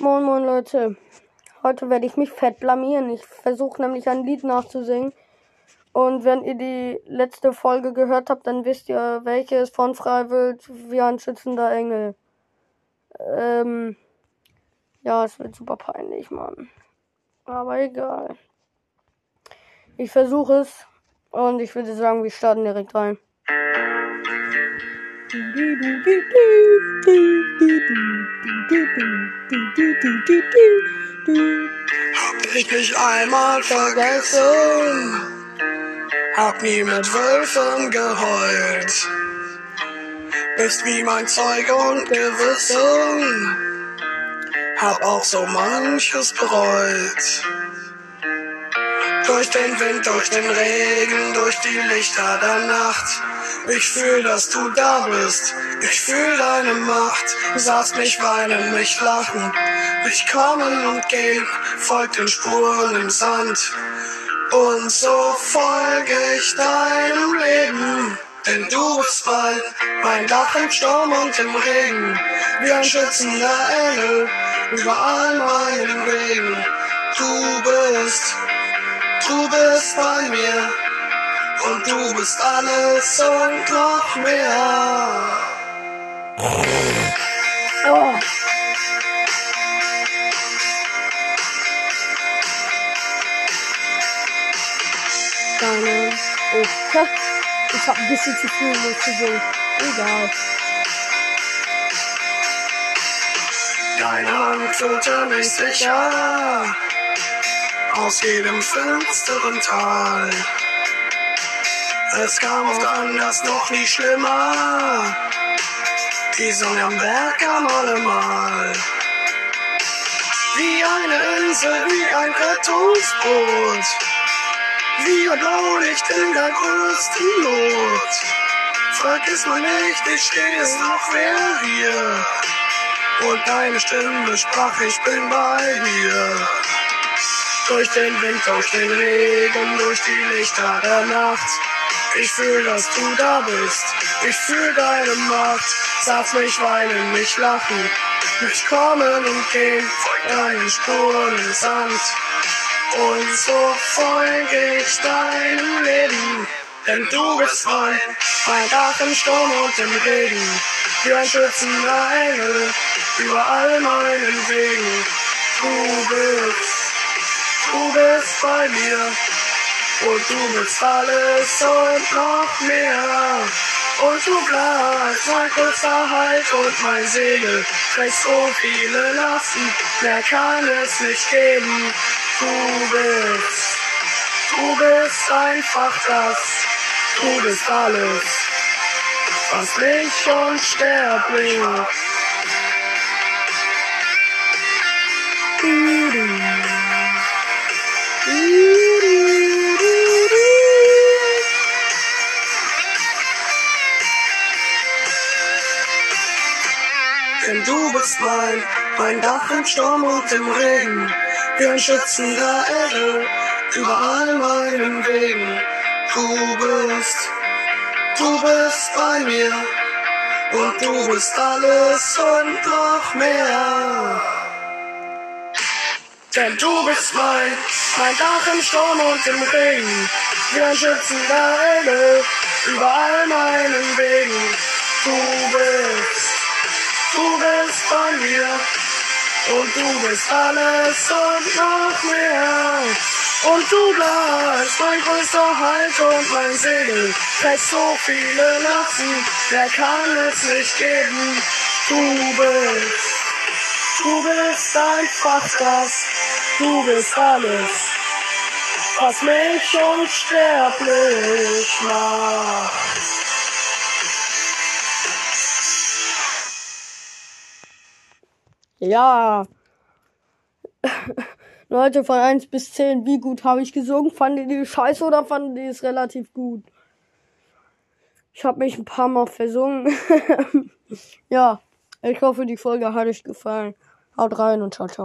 Moin Moin Leute, heute werde ich mich fett blamieren. Ich versuche nämlich ein Lied nachzusingen. Und wenn ihr die letzte Folge gehört habt, dann wisst ihr, welches von Freiwild wie ein schützender Engel. Ähm, ja, es wird super peinlich, Mann. Aber egal. Ich versuche es und ich würde sagen, wir starten direkt rein. Hab ich mich einmal vergessen, hab nie mit Wölfen geheult. Bist wie mein Zeug und Gewissen, hab auch so manches bereut. Durch den Wind, durch den Regen, durch die Lichter der Nacht. Ich fühl, dass du da bist. Ich fühl deine Macht. Sagst mich weinen, mich lachen. Ich kommen und gehen, folg den Spuren im Sand. Und so folge ich deinem Leben. Denn du bist mein, mein Dach im Sturm und im Regen. Wie ein schützender Engel über all meinen Wegen. Du bist Du bist bei mir und du bist alles und noch mehr. Oh. Deine. Oh, ich hab ein bisschen zu viel mit gesungen. Egal. Deine Hand fühlte mich sicher aus jedem finsteren Tal. Es kam oft anders, noch nie schlimmer. Die Sonne am Berg kam allemal. Wie eine Insel, wie ein Rettungsboot. Wie ein Blaulicht in der größten Not. Vergiss mal nicht, ich stehe es noch wer hier. Und deine Stimme sprach, ich bin bei dir. Durch den Wind, durch den Regen, durch die Lichter der Nacht. Ich fühl, dass du da bist. Ich fühl deine Macht. Sag's mich weinen, mich lachen. Mich kommen und gehen. Deinen Spuren im Sand. Und so folge ich deinem Leben. Denn du bist mein, mein Dach im Sturm und im Regen. Wie ein schützender Engel über all meinen Wegen. Du bist Du bist bei mir und du bist alles und noch mehr. Und du bleibst mein größter Halt und mein Segel trägst so viele Lasten, mehr kann es nicht geben. Du bist, du bist einfach das, du bist alles, was mich unsterblich macht. Denn du bist mein, mein Dach im Sturm und im Regen, wie ein schützender Engel über all meinen Wegen. Du bist, du bist bei mir und du bist alles und noch mehr. Denn du bist mein, mein Dach im Sturm und im Regen, wie ein schützender Engel über all meinen Wegen. Du bist, du bist bei mir und du bist alles und noch mehr. Und du bleibst mein größter Halt und mein Segel, trägst so viele Lasten, wer kann es nicht geben? Du bist, du bist einfach das, du bist alles, was mich unsterblich macht. Ja. Leute, von 1 bis 10, wie gut habe ich gesungen? Fanden die scheiße oder fanden die es relativ gut? Ich habe mich ein paar Mal versungen. ja, ich hoffe, die Folge hat euch gefallen. Haut rein und ciao, ciao.